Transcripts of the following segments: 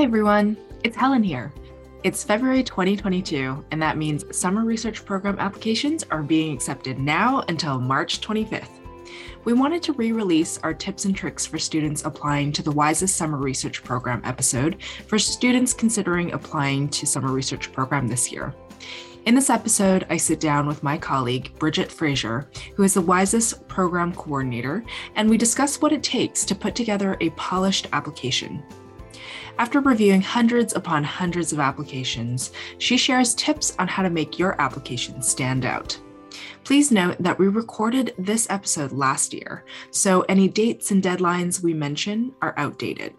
Hi, everyone. It's Helen here. It's February 2022, and that means summer research program applications are being accepted now until March 25th. We wanted to re release our tips and tricks for students applying to the Wisest Summer Research Program episode for students considering applying to Summer Research Program this year. In this episode, I sit down with my colleague, Bridget Fraser, who is the Wisest Program Coordinator, and we discuss what it takes to put together a polished application. After reviewing hundreds upon hundreds of applications, she shares tips on how to make your application stand out. Please note that we recorded this episode last year, so any dates and deadlines we mention are outdated.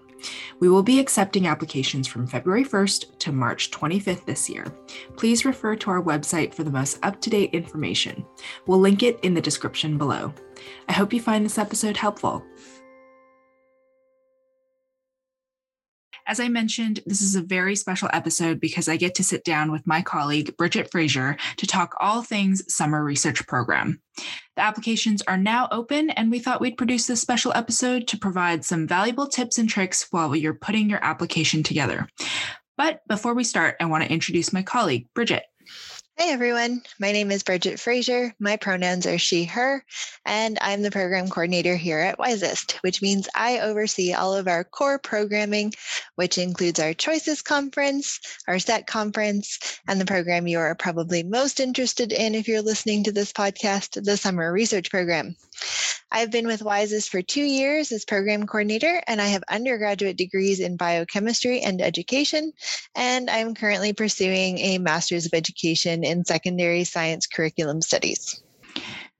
We will be accepting applications from February 1st to March 25th this year. Please refer to our website for the most up to date information. We'll link it in the description below. I hope you find this episode helpful. As I mentioned, this is a very special episode because I get to sit down with my colleague, Bridget Fraser, to talk all things Summer Research Program. The applications are now open, and we thought we'd produce this special episode to provide some valuable tips and tricks while you're putting your application together. But before we start, I want to introduce my colleague, Bridget. Hey everyone, my name is Bridget Fraser. My pronouns are she, her, and I'm the program coordinator here at Wisest, which means I oversee all of our core programming, which includes our Choices Conference, our SET Conference, and the program you are probably most interested in if you're listening to this podcast, the Summer Research Program. I've been with Wisest for two years as program coordinator, and I have undergraduate degrees in biochemistry and education, and I'm currently pursuing a master's of education in secondary science curriculum studies.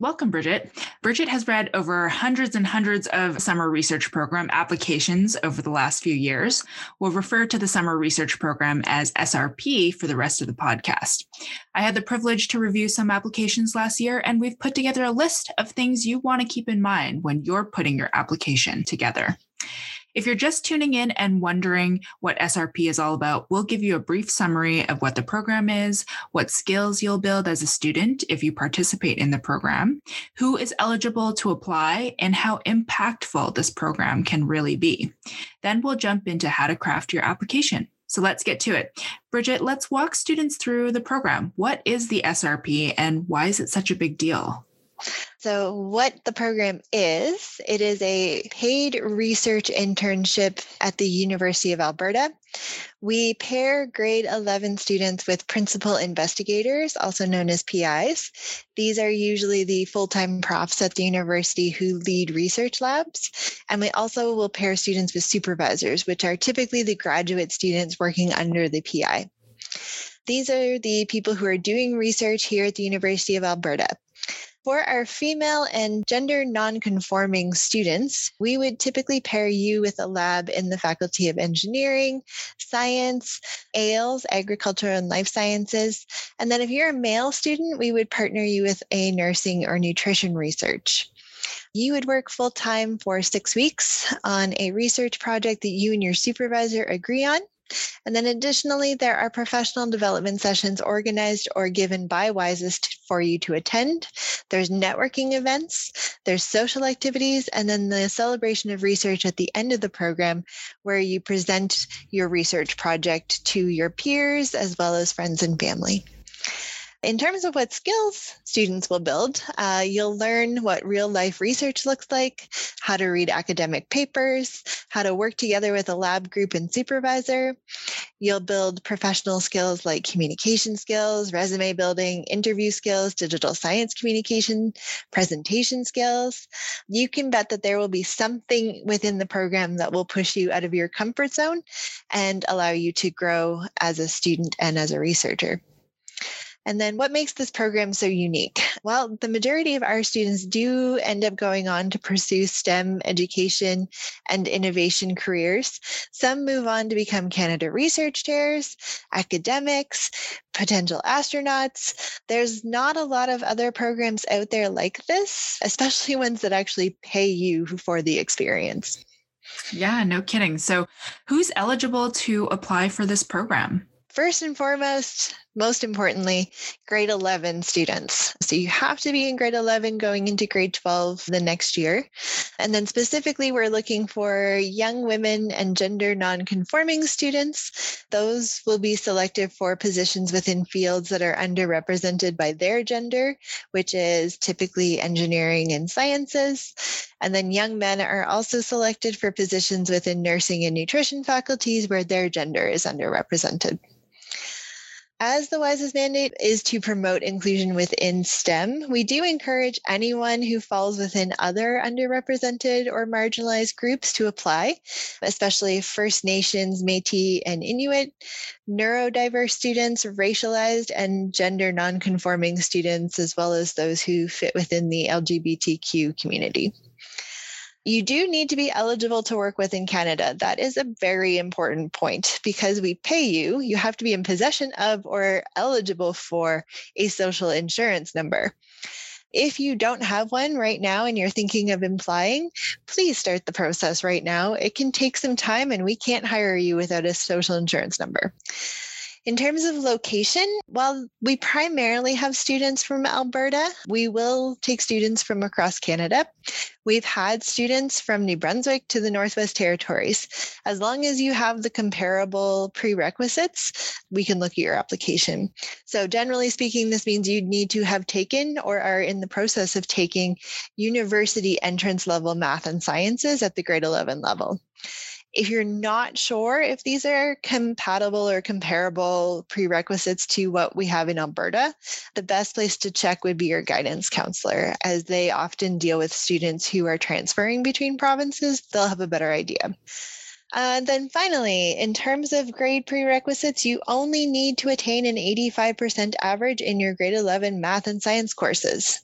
Welcome, Bridget. Bridget has read over hundreds and hundreds of summer research program applications over the last few years. We'll refer to the summer research program as SRP for the rest of the podcast. I had the privilege to review some applications last year, and we've put together a list of things you want to keep in mind when you're putting your application together. If you're just tuning in and wondering what SRP is all about, we'll give you a brief summary of what the program is, what skills you'll build as a student if you participate in the program, who is eligible to apply, and how impactful this program can really be. Then we'll jump into how to craft your application. So let's get to it. Bridget, let's walk students through the program. What is the SRP and why is it such a big deal? So, what the program is, it is a paid research internship at the University of Alberta. We pair grade 11 students with principal investigators, also known as PIs. These are usually the full time profs at the university who lead research labs. And we also will pair students with supervisors, which are typically the graduate students working under the PI. These are the people who are doing research here at the University of Alberta. For our female and gender nonconforming students, we would typically pair you with a lab in the Faculty of Engineering, Science, ALES, Agriculture and Life Sciences. And then if you're a male student, we would partner you with a nursing or nutrition research. You would work full time for six weeks on a research project that you and your supervisor agree on. And then additionally, there are professional development sessions organized or given by Wisest for you to attend. There's networking events, there's social activities, and then the celebration of research at the end of the program where you present your research project to your peers as well as friends and family. In terms of what skills students will build, uh, you'll learn what real life research looks like, how to read academic papers, how to work together with a lab group and supervisor. You'll build professional skills like communication skills, resume building, interview skills, digital science communication, presentation skills. You can bet that there will be something within the program that will push you out of your comfort zone and allow you to grow as a student and as a researcher. And then what makes this program so unique? Well, the majority of our students do end up going on to pursue STEM education and innovation careers. Some move on to become Canada research chairs, academics, potential astronauts. There's not a lot of other programs out there like this, especially ones that actually pay you for the experience. Yeah, no kidding. So, who's eligible to apply for this program? First and foremost, most importantly, grade 11 students. So you have to be in grade 11 going into grade 12 the next year. And then specifically, we're looking for young women and gender nonconforming students. Those will be selected for positions within fields that are underrepresented by their gender, which is typically engineering and sciences. And then young men are also selected for positions within nursing and nutrition faculties where their gender is underrepresented as the WISEST mandate is to promote inclusion within STEM, we do encourage anyone who falls within other underrepresented or marginalized groups to apply, especially First Nations, Metis, and Inuit, neurodiverse students, racialized and gender nonconforming students, as well as those who fit within the LGBTQ community. You do need to be eligible to work within Canada. That is a very important point because we pay you. You have to be in possession of or eligible for a social insurance number. If you don't have one right now and you're thinking of applying, please start the process right now. It can take some time and we can't hire you without a social insurance number. In terms of location, while we primarily have students from Alberta, we will take students from across Canada. We've had students from New Brunswick to the Northwest Territories. As long as you have the comparable prerequisites, we can look at your application. So, generally speaking, this means you'd need to have taken or are in the process of taking university entrance level math and sciences at the grade 11 level. If you're not sure if these are compatible or comparable prerequisites to what we have in Alberta, the best place to check would be your guidance counselor, as they often deal with students who are transferring between provinces. They'll have a better idea. Uh, then finally, in terms of grade prerequisites, you only need to attain an 85% average in your grade 11 math and science courses.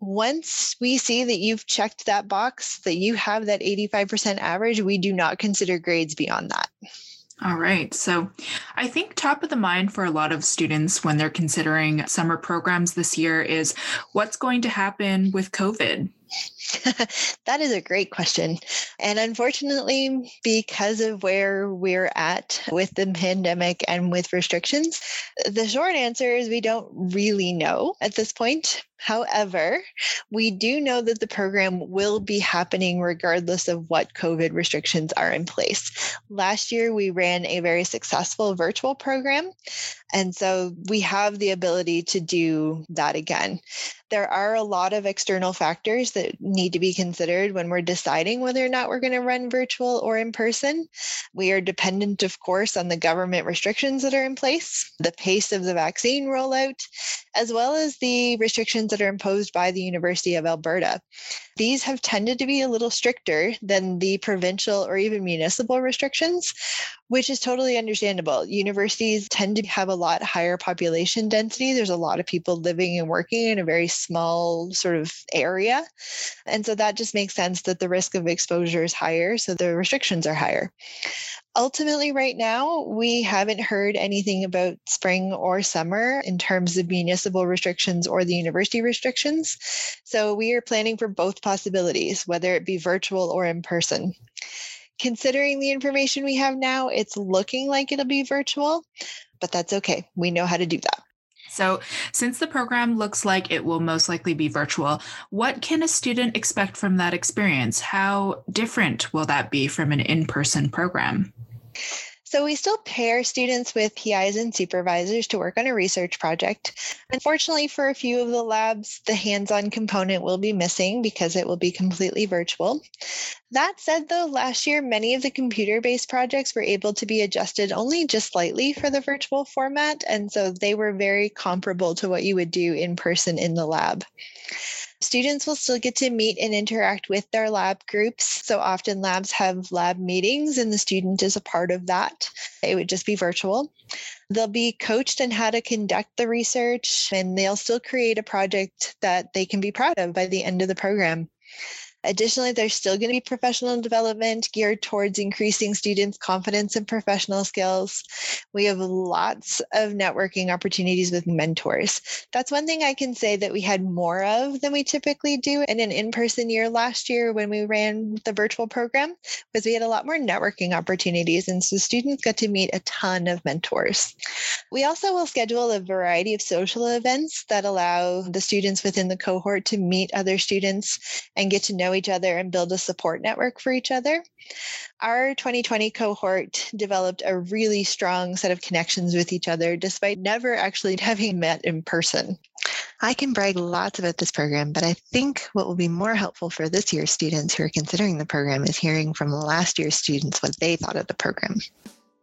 Once we see that you've checked that box, that you have that 85% average, we do not consider grades beyond that. All right. So I think top of the mind for a lot of students when they're considering summer programs this year is what's going to happen with COVID? that is a great question. And unfortunately, because of where we're at with the pandemic and with restrictions, the short answer is we don't really know at this point. However, we do know that the program will be happening regardless of what COVID restrictions are in place. Last year, we ran a very successful virtual program. And so we have the ability to do that again. There are a lot of external factors that need to be considered when we're deciding whether or not we're going to run virtual or in person. We are dependent, of course, on the government restrictions that are in place, the pace of the vaccine rollout, as well as the restrictions that are imposed by the University of Alberta. These have tended to be a little stricter than the provincial or even municipal restrictions, which is totally understandable. Universities tend to have a lot higher population density. There's a lot of people living and working in a very small sort of area. And so that just makes sense that the risk of exposure is higher. So the restrictions are higher. Ultimately, right now, we haven't heard anything about spring or summer in terms of municipal restrictions or the university restrictions. So we are planning for both possibilities, whether it be virtual or in person considering the information we have now, it's looking like it'll be virtual, but that's okay. We know how to do that. So, since the program looks like it will most likely be virtual, what can a student expect from that experience? How different will that be from an in person program? So we still pair students with PIs and supervisors to work on a research project. Unfortunately, for a few of the labs, the hands-on component will be missing because it will be completely virtual. That said, though, last year, many of the computer-based projects were able to be adjusted only just slightly for the virtual format. And so they were very comparable to what you would do in person in the lab. Students will still get to meet and interact with their lab groups. So often labs have lab meetings and the student is a part of that. It would just be virtual. They'll be coached on how to conduct the research and they'll still create a project that they can be proud of by the end of the program. Additionally, there's still going to be professional development geared towards increasing students' confidence and professional skills. We have lots of networking opportunities with mentors. That's one thing I can say that we had more of than we typically do in an in-person year last year when we ran the virtual program, because we had a lot more networking opportunities. And so students got to meet a ton of mentors. We also will schedule a variety of social events that allow the students within the cohort to meet other students and get to know each other and build a support network for each other. Our 2020 cohort developed a really strong set of connections with each other despite never actually having met in person. I can brag lots about this program, but I think what will be more helpful for this year's students who are considering the program is hearing from last year's students what they thought of the program.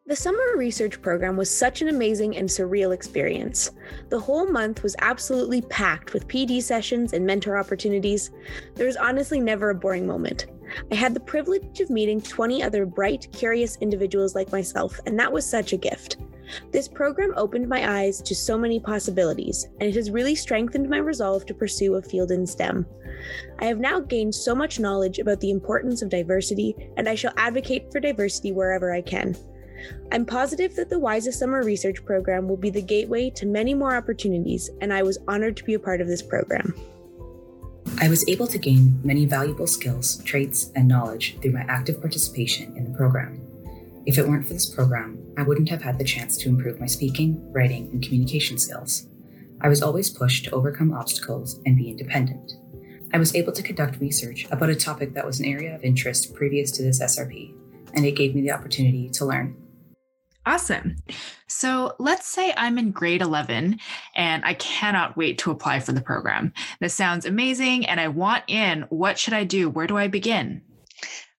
The summer research program was such an amazing and surreal experience. The whole month was absolutely packed with PD sessions and mentor opportunities. There was honestly never a boring moment. I had the privilege of meeting 20 other bright, curious individuals like myself, and that was such a gift. This program opened my eyes to so many possibilities, and it has really strengthened my resolve to pursue a field in STEM. I have now gained so much knowledge about the importance of diversity, and I shall advocate for diversity wherever I can. I'm positive that the Wisest Summer Research Program will be the gateway to many more opportunities, and I was honored to be a part of this program. I was able to gain many valuable skills, traits, and knowledge through my active participation in the program. If it weren't for this program, I wouldn't have had the chance to improve my speaking, writing, and communication skills. I was always pushed to overcome obstacles and be independent. I was able to conduct research about a topic that was an area of interest previous to this SRP, and it gave me the opportunity to learn. Awesome. So let's say I'm in grade 11 and I cannot wait to apply for the program. This sounds amazing and I want in. What should I do? Where do I begin?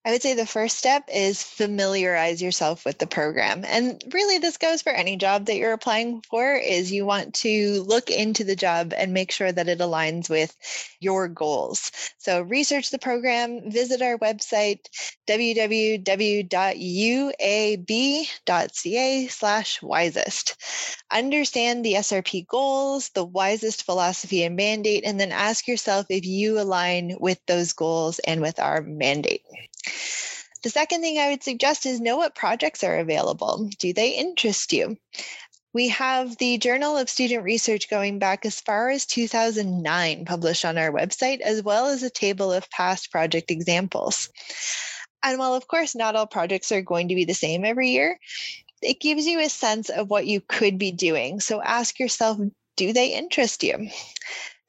I would say the first step is familiarize yourself with the program. And really this goes for any job that you're applying for is you want to look into the job and make sure that it aligns with your goals. So research the program, visit our website www.uab.ca slash wisest. Understand the SRP goals, the wisest philosophy and mandate, and then ask yourself if you align with those goals and with our mandate. The second thing I would suggest is know what projects are available. Do they interest you? We have the Journal of Student Research going back as far as 2009 published on our website, as well as a table of past project examples. And while, of course, not all projects are going to be the same every year, it gives you a sense of what you could be doing. So ask yourself do they interest you?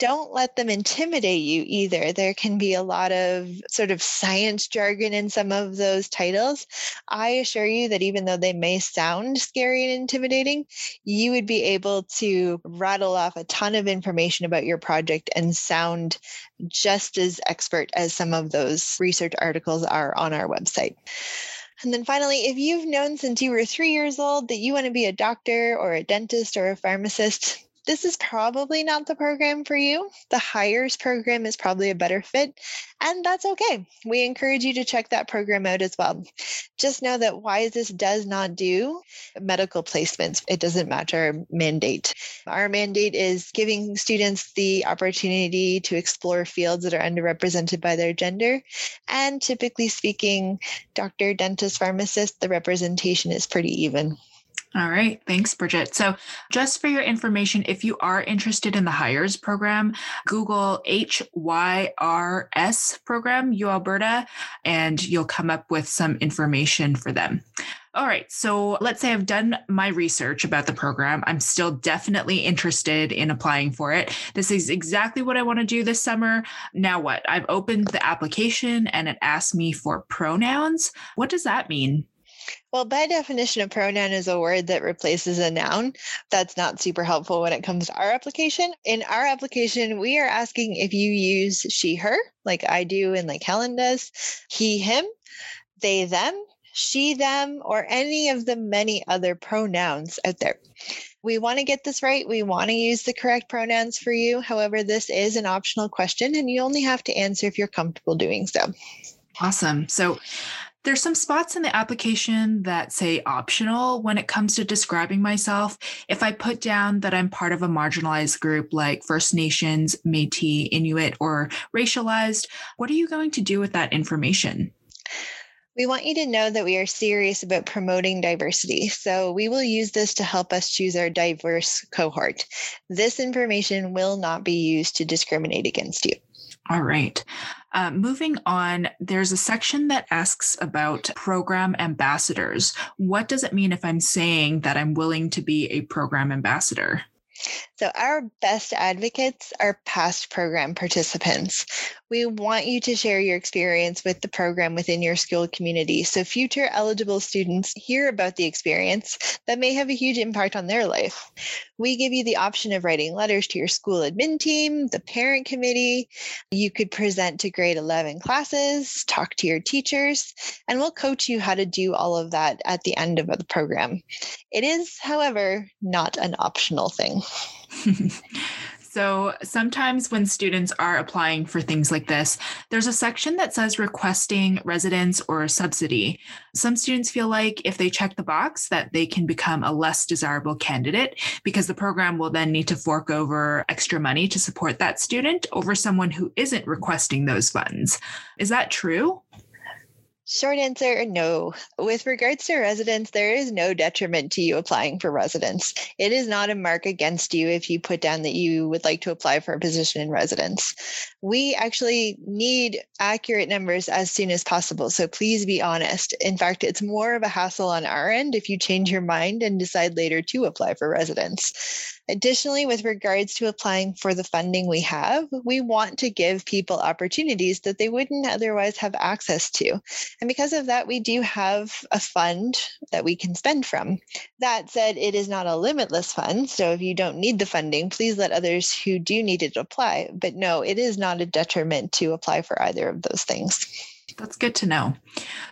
Don't let them intimidate you either. There can be a lot of sort of science jargon in some of those titles. I assure you that even though they may sound scary and intimidating, you would be able to rattle off a ton of information about your project and sound just as expert as some of those research articles are on our website. And then finally, if you've known since you were three years old that you want to be a doctor or a dentist or a pharmacist, this is probably not the program for you. The HYRS program is probably a better fit, and that's okay. We encourage you to check that program out as well. Just know that WISEST does not do medical placements. It doesn't match our mandate. Our mandate is giving students the opportunity to explore fields that are underrepresented by their gender. And typically speaking, doctor, dentist, pharmacist, the representation is pretty even. All right. Thanks, Bridget. So, just for your information, if you are interested in the HYRS program, Google HYRS program, U Alberta, and you'll come up with some information for them. All right. So, let's say I've done my research about the program. I'm still definitely interested in applying for it. This is exactly what I want to do this summer. Now, what? I've opened the application and it asked me for pronouns. What does that mean? Well, by definition, a pronoun is a word that replaces a noun. That's not super helpful when it comes to our application. In our application, we are asking if you use she, her, like I do and like Helen does, he, him, they, them, she, them, or any of the many other pronouns out there. We want to get this right. We want to use the correct pronouns for you. However, this is an optional question and you only have to answer if you're comfortable doing so. Awesome. So There's some spots in the application that say optional when it comes to describing myself. If I put down that I'm part of a marginalized group like First Nations, Metis, Inuit, or racialized, what are you going to do with that information? We want you to know that we are serious about promoting diversity. So we will use this to help us choose our diverse cohort. This information will not be used to discriminate against you. All right. Uh, moving on, there's a section that asks about program ambassadors. What does it mean if I'm saying that I'm willing to be a program ambassador? So, our best advocates are past program participants. We want you to share your experience with the program within your school community so future eligible students hear about the experience that may have a huge impact on their life. We give you the option of writing letters to your school admin team, the parent committee. You could present to grade 11 classes, talk to your teachers, and we'll coach you how to do all of that at the end of the program. It is, however, not an optional thing. So sometimes when students are applying for things like this, there's a section that says requesting residence or subsidy. Some students feel like if they check the box that they can become a less desirable candidate because the program will then need to fork over extra money to support that student over someone who isn't requesting those funds. Is that true? Short answer no. With regards to residence, there is no detriment to you applying for residence. It is not a mark against you if you put down that you would like to apply for a position in residence. We actually need accurate numbers as soon as possible. So please be honest. In fact, it's more of a hassle on our end if you change your mind and decide later to apply for residence. Additionally, with regards to applying for the funding we have, we want to give people opportunities that they wouldn't otherwise have access to. And because of that, we do have a fund that we can spend from. That said, it is not a limitless fund. So if you don't need the funding, please let others who do need it apply. But no, it is not a detriment to apply for either of those things. That's good to know.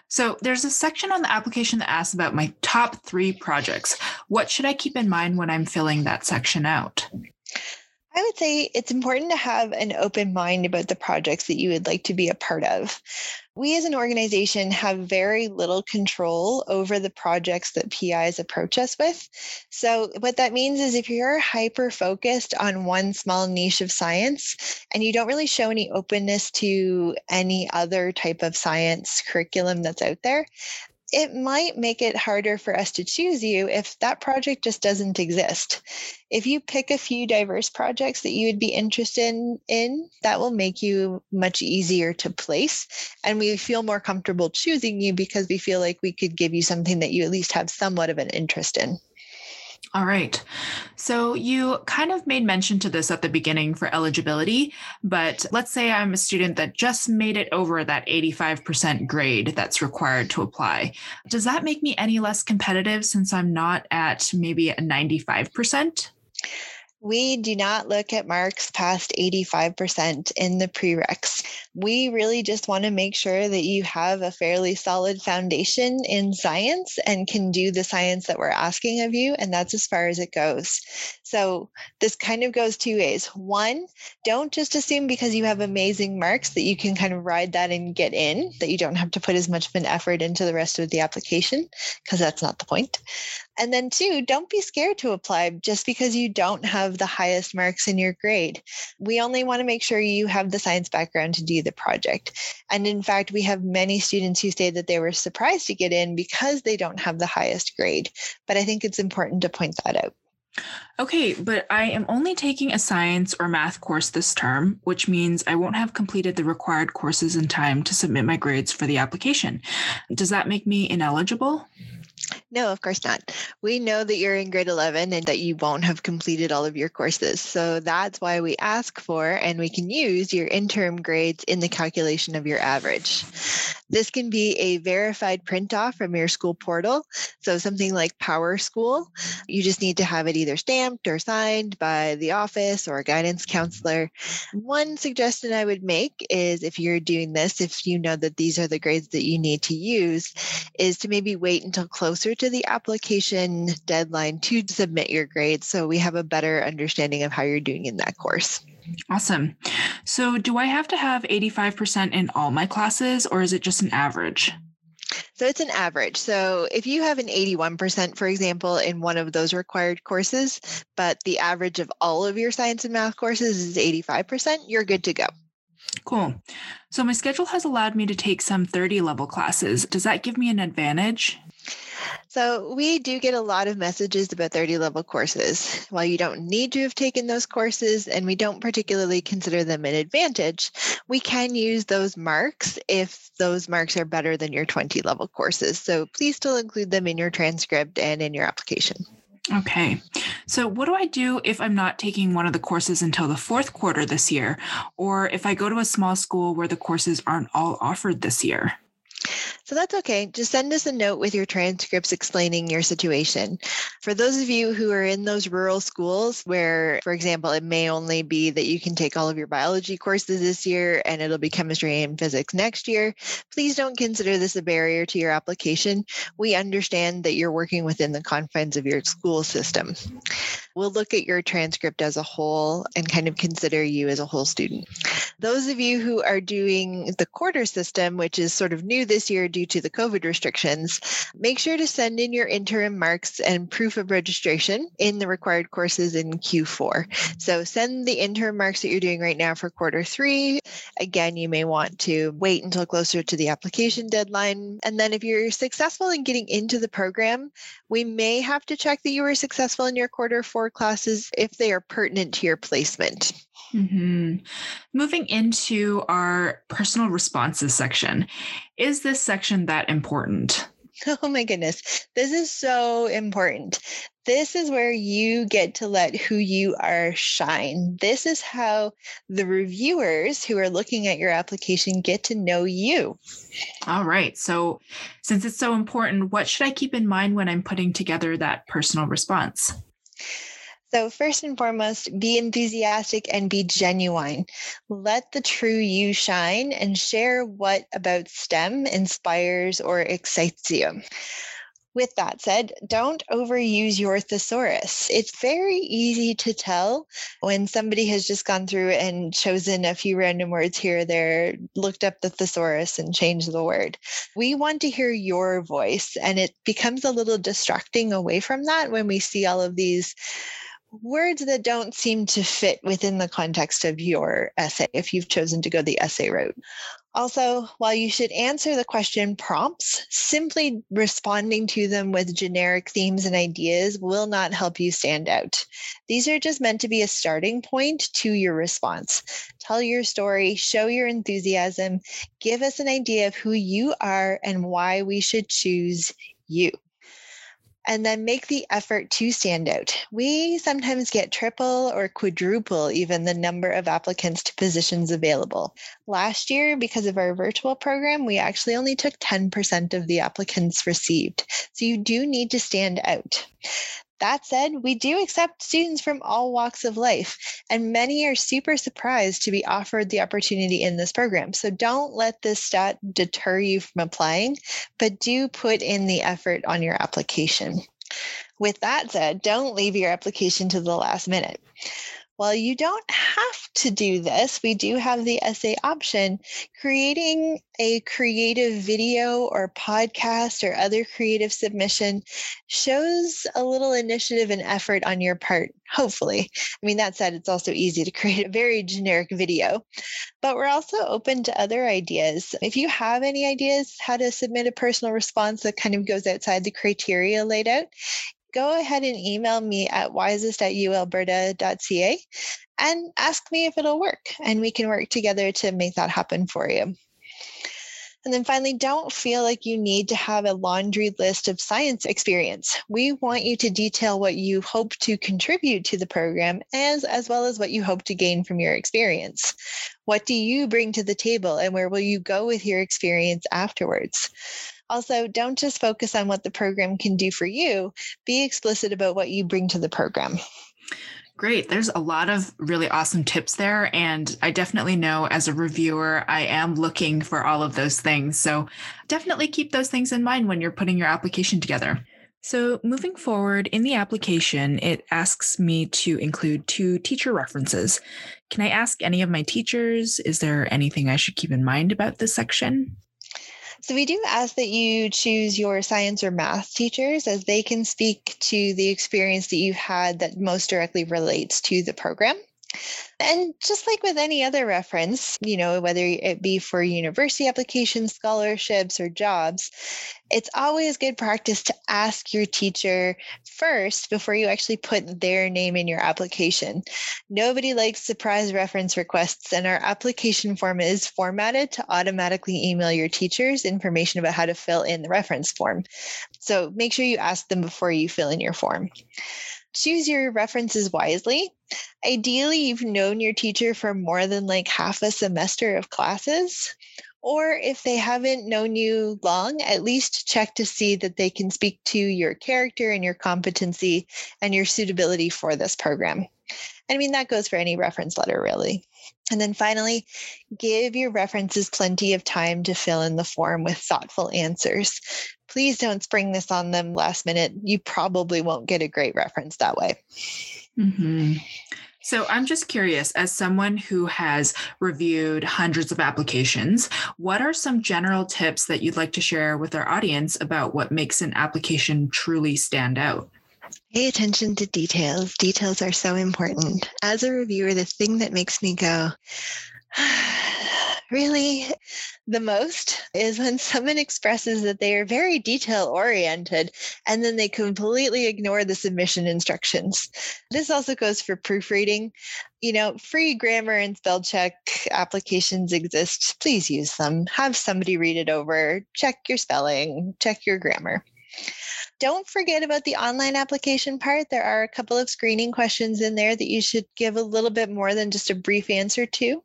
So, there's a section on the application that asks about my top three projects. What should I keep in mind when I'm filling that section out? I would say it's important to have an open mind about the projects that you would like to be a part of. We as an organization have very little control over the projects that PIs approach us with. So, what that means is if you're hyper focused on one small niche of science and you don't really show any openness to any other type of science curriculum that's out there, it might make it harder for us to choose you if that project just doesn't exist. If you pick a few diverse projects that you would be interested in, that will make you much easier to place. And we feel more comfortable choosing you because we feel like we could give you something that you at least have somewhat of an interest in. All right. So you kind of made mention to this at the beginning for eligibility, but let's say I'm a student that just made it over that 85% grade that's required to apply. Does that make me any less competitive since I'm not at maybe a 95%? We do not look at marks past 85% in the prereqs. We really just want to make sure that you have a fairly solid foundation in science and can do the science that we're asking of you. And that's as far as it goes. So this kind of goes two ways. One, don't just assume because you have amazing marks that you can kind of ride that and get in, that you don't have to put as much of an effort into the rest of the application, because that's not the point. And then, two, don't be scared to apply just because you don't have the highest marks in your grade. We only want to make sure you have the science background to do the project. And in fact, we have many students who say that they were surprised to get in because they don't have the highest grade. But I think it's important to point that out. Okay, but I am only taking a science or math course this term, which means I won't have completed the required courses in time to submit my grades for the application. Does that make me ineligible? No, of course not. We know that you're in grade 11 and that you won't have completed all of your courses. So that's why we ask for and we can use your interim grades in the calculation of your average. This can be a verified print off from your school portal. So something like PowerSchool, you just need to have it either stamped or signed by the office or a guidance counselor. One suggestion I would make is if you're doing this, if you know that these are the grades that you need to use, is to maybe wait until closer to the application deadline to submit your grades so we have a better understanding of how you're doing in that course. Awesome. So, do I have to have 85% in all my classes or is it just an average? So it's an average. So if you have an 81%, for example, in one of those required courses, but the average of all of your science and math courses is 85%, you're good to go. Cool. So my schedule has allowed me to take some 30 level classes. Does that give me an advantage? So we do get a lot of messages about 30 level courses. While you don't need to have taken those courses and we don't particularly consider them an advantage, we can use those marks if those marks are better than your 20 level courses. So please still include them in your transcript and in your application. Okay. So, what do I do if I'm not taking one of the courses until the fourth quarter this year, or if I go to a small school where the courses aren't all offered this year? So that's okay. Just send us a note with your transcripts explaining your situation. For those of you who are in those rural schools where, for example, it may only be that you can take all of your biology courses this year and it'll be chemistry and physics next year, please don't consider this a barrier to your application. We understand that you're working within the confines of your school system. We'll look at your transcript as a whole and kind of consider you as a whole student. Those of you who are doing the quarter system, which is sort of new this year due to the COVID restrictions, make sure to send in your interim marks and proof of registration in the required courses in Q4. So send the interim marks that you're doing right now for quarter three. Again, you may want to wait until closer to the application deadline. And then if you're successful in getting into the program, we may have to check that you were successful in your quarter four classes if they are pertinent to your placement. Mm-hmm. Moving into our personal responses section, is this section that important? Oh my goodness. This is so important. This is where you get to let who you are shine. This is how the reviewers who are looking at your application get to know you. All right. So, since it's so important, what should I keep in mind when I'm putting together that personal response? So, first and foremost, be enthusiastic and be genuine. Let the true you shine and share what about STEM inspires or excites you. With that said, don't overuse your thesaurus. It's very easy to tell when somebody has just gone through and chosen a few random words here or there, looked up the thesaurus and changed the word. We want to hear your voice, and it becomes a little distracting away from that when we see all of these words that don't seem to fit within the context of your essay if you've chosen to go the essay route. Also, while you should answer the question prompts, simply responding to them with generic themes and ideas will not help you stand out. These are just meant to be a starting point to your response. Tell your story, show your enthusiasm, give us an idea of who you are and why we should choose you and then make the effort to stand out. We sometimes get triple or quadruple even the number of applicants to positions available. Last year, because of our virtual program, we actually only took 10% of the applicants received. So you do need to stand out. That said, we do accept students from all walks of life, and many are super surprised to be offered the opportunity in this program. So don't let this stat deter you from applying, but do put in the effort on your application. With that said, don't leave your application to the last minute. While you don't have to do this, we do have the essay option. Creating a creative video or podcast or other creative submission shows a little initiative and effort on your part, hopefully. I mean, that said, it's also easy to create a very generic video, but we're also open to other ideas. If you have any ideas how to submit a personal response that kind of goes outside the criteria laid out, go ahead and email me at wisest at ualberta.ca and ask me if it'll work. And we can work together to make that happen for you. And then finally, don't feel like you need to have a laundry list of science experience. We want you to detail what you hope to contribute to the program as, as well as what you hope to gain from your experience. What do you bring to the table and where will you go with your experience afterwards? Also, don't just focus on what the program can do for you, be explicit about what you bring to the program. Great. There's a lot of really awesome tips there. And I definitely know as a reviewer, I am looking for all of those things. So definitely keep those things in mind when you're putting your application together. So, moving forward in the application, it asks me to include two teacher references. Can I ask any of my teachers? Is there anything I should keep in mind about this section? So we do ask that you choose your science or math teachers as they can speak to the experience that you've had that most directly relates to the program. And just like with any other reference, you know, whether it be for university applications, scholarships, or jobs, it's always good practice to ask your teacher first before you actually put their name in your application. Nobody likes surprise reference requests, and our application form is formatted to automatically email your teachers information about how to fill in the reference form. So make sure you ask them before you fill in your form. Choose your references wisely. Ideally, you've known your teacher for more than like half a semester of classes. Or if they haven't known you long, at least check to see that they can speak to your character and your competency and your suitability for this program. I mean, that goes for any reference letter, really. And then finally, give your references plenty of time to fill in the form with thoughtful answers. Please don't spring this on them last minute. You probably won't get a great reference that way. Mm-hmm. So I'm just curious, as someone who has reviewed hundreds of applications, what are some general tips that you'd like to share with our audience about what makes an application truly stand out? Pay attention to details. Details are so important. As a reviewer, the thing that makes me go, really the most is when someone expresses that they are very detail oriented and then they completely ignore the submission instructions. This also goes for proofreading. You know, free grammar and spell check applications exist. Please use them. Have somebody read it over, check your spelling, check your grammar. Don't forget about the online application part. There are a couple of screening questions in there that you should give a little bit more than just a brief answer to.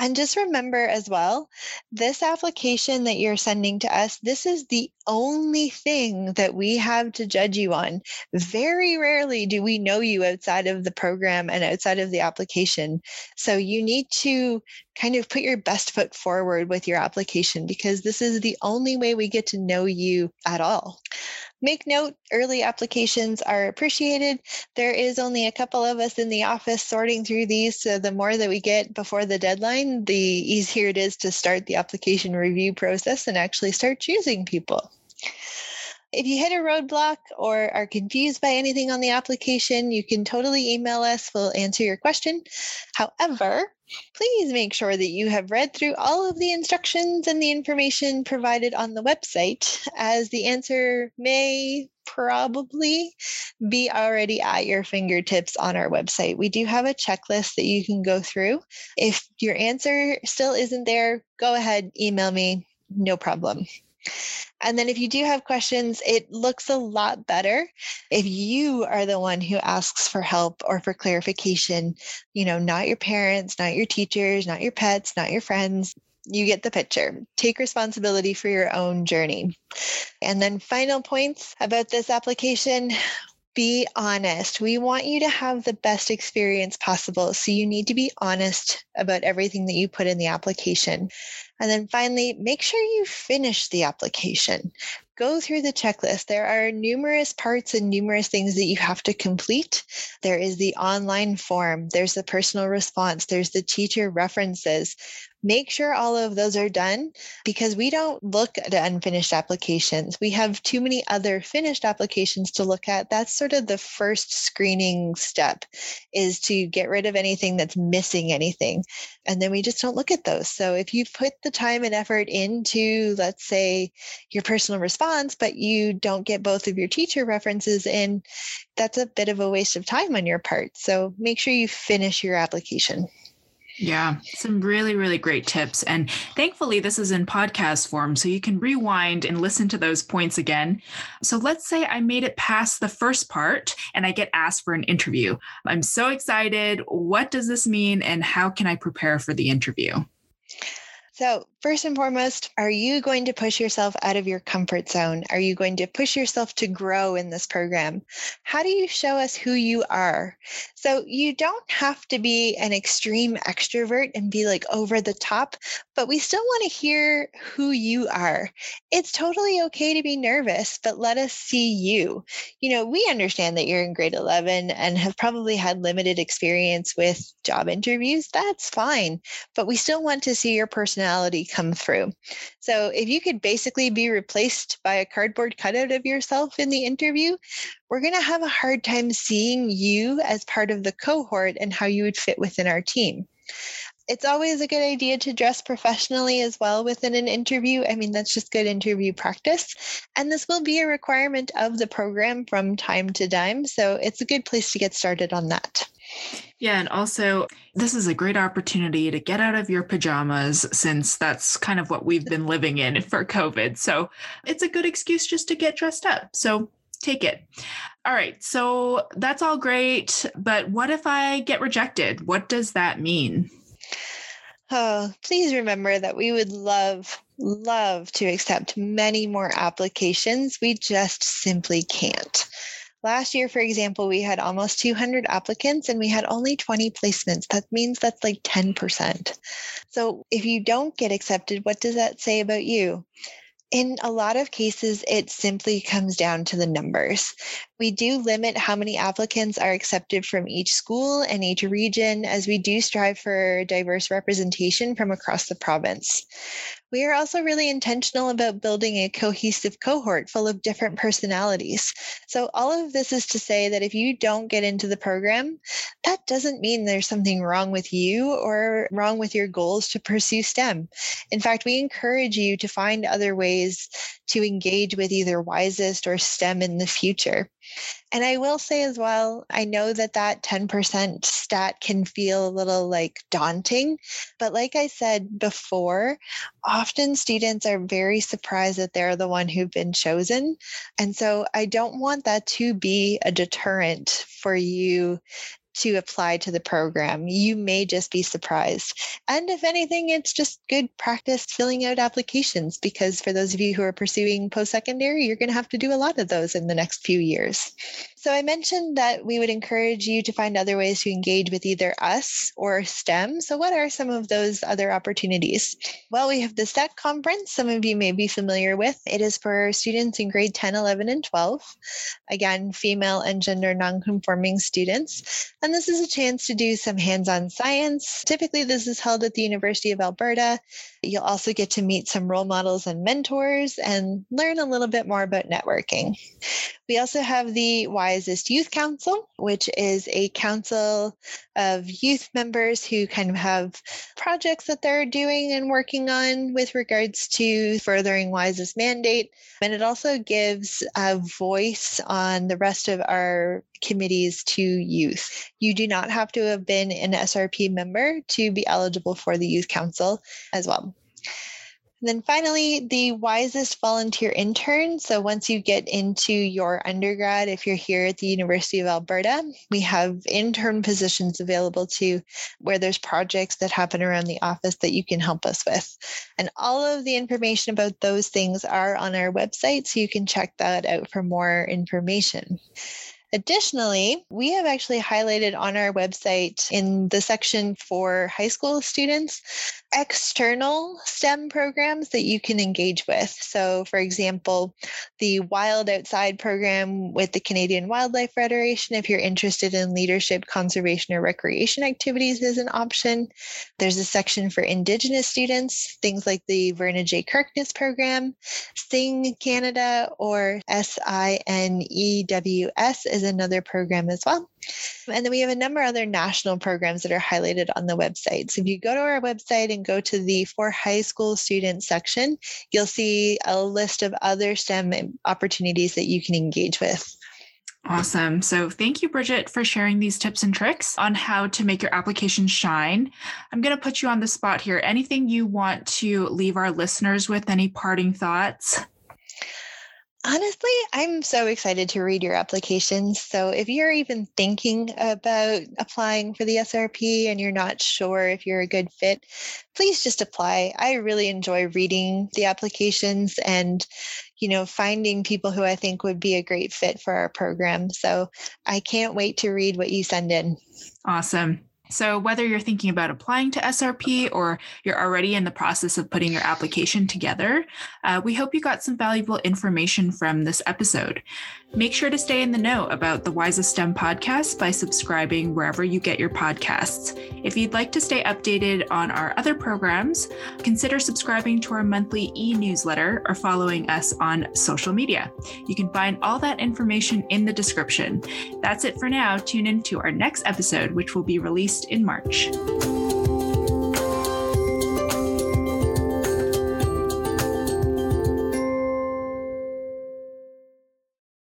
And just remember as well, this application that you're sending to us, this is the only thing that we have to judge you on. Very rarely do we know you outside of the program and outside of the application. So you need to kind of put your best foot forward with your application because this is the only way we get to know you at all. Make note early applications are appreciated. There is only a couple of us in the office sorting through these. So the more that we get before the deadline, the easier it is to start the application review process and actually start choosing people. If you hit a roadblock or are confused by anything on the application, you can totally email us. We'll answer your question. However, please make sure that you have read through all of the instructions and the information provided on the website, as the answer may probably be already at your fingertips on our website. We do have a checklist that you can go through. If your answer still isn't there, go ahead, email me, no problem. And then if you do have questions, it looks a lot better if you are the one who asks for help or for clarification, you know, not your parents, not your teachers, not your pets, not your friends. You get the picture. Take responsibility for your own journey. And then final points about this application be honest. We want you to have the best experience possible. So you need to be honest about everything that you put in the application. And then finally, make sure you finish the application. Go through the checklist. There are numerous parts and numerous things that you have to complete. There is the online form, there's the personal response, there's the teacher references make sure all of those are done because we don't look at unfinished applications. We have too many other finished applications to look at. That's sort of the first screening step is to get rid of anything that's missing anything. And then we just don't look at those. So if you put the time and effort into, let's say, your personal response, but you don't get both of your teacher references in, that's a bit of a waste of time on your part. So make sure you finish your application. Yeah, some really, really great tips. And thankfully, this is in podcast form, so you can rewind and listen to those points again. So let's say I made it past the first part and I get asked for an interview. I'm so excited. What does this mean, and how can I prepare for the interview? So, first and foremost, are you going to push yourself out of your comfort zone? Are you going to push yourself to grow in this program? How do you show us who you are? So, you don't have to be an extreme extrovert and be like over the top, but we still want to hear who you are. It's totally okay to be nervous, but let us see you. You know, we understand that you're in grade 11 and have probably had limited experience with job interviews. That's fine, but we still want to see your personality come through. So if you could basically be replaced by a cardboard cutout of yourself in the interview, we're going to have a hard time seeing you as part of the cohort and how you would fit within our team it's always a good idea to dress professionally as well within an interview. I mean, that's just good interview practice. And this will be a requirement of the program from time to time. So it's a good place to get started on that. Yeah, and also this is a great opportunity to get out of your pajamas since that's kind of what we've been living in for COVID. So it's a good excuse just to get dressed up. So take it. All right, so that's all great, but what if I get rejected? What does that mean? Oh, please remember that we would love, love to accept many more applications. We just simply can't. Last year, for example, we had almost 200 applicants and we had only 20 placements. That means that's like 10%. So if you don't get accepted, what does that say about you? In a lot of cases, it simply comes down to the numbers. We do limit how many applicants are accepted from each school and each region, as we do strive for diverse representation from across the province. We are also really intentional about building a cohesive cohort full of different personalities. So, all of this is to say that if you don't get into the program, that doesn't mean there's something wrong with you or wrong with your goals to pursue STEM. In fact, we encourage you to find other ways to engage with either WISEST or STEM in the future. And I will say as well, I know that that 10% stat can feel a little like daunting. But like I said before, often students are very surprised that they're the one who've been chosen. And so I don't want that to be a deterrent for you to apply to the program. You may just be surprised. And if anything, it's just good practice filling out applications because for those of you who are pursuing post secondary, you're going to have to do a lot of those in the next few years. So I mentioned that we would encourage you to find other ways to engage with either us or STEM. So what are some of those other opportunities? Well, we have the STEC conference, some of you may be familiar with. It is for students in grade 10, 11, and 12. Again, female and gender nonconforming students. And this is a chance to do some hands-on science. Typically, this is held at the University of Alberta. You'll also get to meet some role models and mentors and learn a little bit more about networking. We also have the WISEST Youth Council, which is a council of youth members who kind of have projects that they're doing and working on with regards to furthering WISEST mandate. And it also gives a voice on the rest of our committees to youth. You do not have to have been an SRP member to be eligible for the Youth Council as well. And then finally, the WISEST volunteer intern. So once you get into your undergrad, if you're here at the University of Alberta, we have intern positions available to where there's projects that happen around the office that you can help us with. And all of the information about those things are on our website, so you can check that out for more information. Additionally, we have actually highlighted on our website in the section for high school students external STEM programs that you can engage with. So, for example, the Wild Outside program with the Canadian Wildlife Federation, if you're interested in leadership, conservation, or recreation activities, is an option. There's a section for Indigenous students, things like the Verna J. Kirkness program, Sing Canada, or SINEWS is another program as well. And then we have a number of other national programs that are highlighted on the website. So if you go to our website and go to the for high school students section, you'll see a list of other STEM opportunities that you can engage with. Awesome. So, thank you, Bridget, for sharing these tips and tricks on how to make your application shine. I'm going to put you on the spot here. Anything you want to leave our listeners with? Any parting thoughts? Honestly, I'm so excited to read your applications. So, if you're even thinking about applying for the SRP and you're not sure if you're a good fit, please just apply. I really enjoy reading the applications and, you know, finding people who I think would be a great fit for our program. So, I can't wait to read what you send in. Awesome. So, whether you're thinking about applying to SRP or you're already in the process of putting your application together, uh, we hope you got some valuable information from this episode. Make sure to stay in the know about the WISEST STEM podcast by subscribing wherever you get your podcasts. If you'd like to stay updated on our other programs, consider subscribing to our monthly e newsletter or following us on social media. You can find all that information in the description. That's it for now. Tune in to our next episode, which will be released in March.